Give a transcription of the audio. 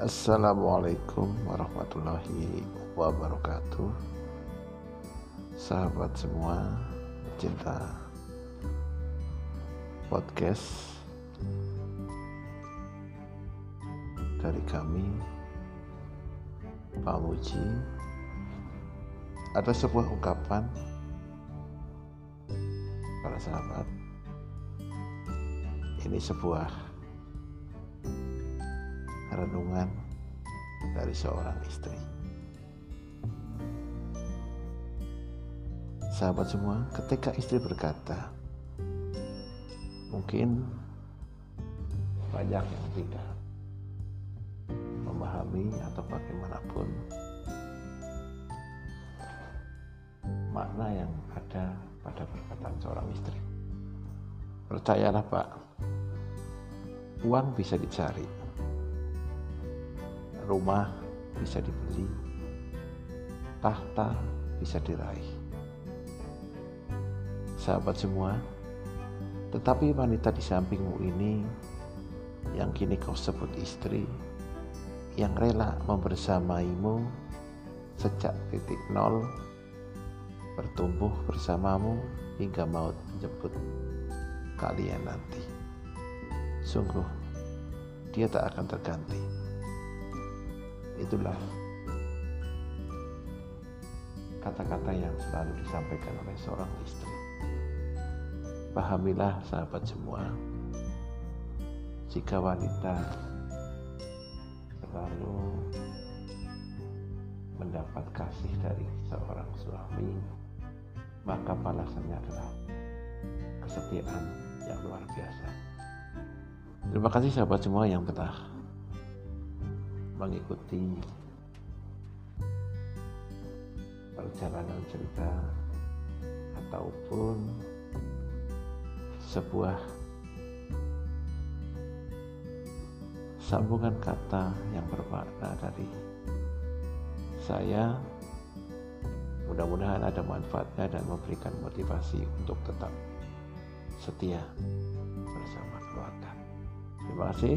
Assalamualaikum warahmatullahi wabarakatuh. Sahabat semua Cinta Podcast Dari kami Pak Muji Ada sebuah ungkapan Para sahabat. Ini sebuah renungan dari seorang istri. Sahabat semua, ketika istri berkata, mungkin banyak yang tidak memahami atau bagaimanapun makna yang ada pada perkataan seorang istri. Percayalah Pak, uang bisa dicari, rumah bisa dibeli, tahta bisa diraih. Sahabat semua, tetapi wanita di sampingmu ini yang kini kau sebut istri, yang rela membersamaimu sejak titik nol, bertumbuh bersamamu hingga maut menjemput kalian nanti. Sungguh, dia tak akan terganti. Itulah kata-kata yang selalu disampaikan oleh seorang istri. Pahamilah sahabat semua, jika wanita selalu mendapat kasih dari seorang suami, maka balasannya adalah kesetiaan yang luar biasa. Terima kasih sahabat semua yang telah mengikuti perjalanan cerita ataupun sebuah sambungan kata yang bermakna dari saya mudah-mudahan ada manfaatnya dan memberikan motivasi untuk tetap setia bersama keluarga. Terima kasih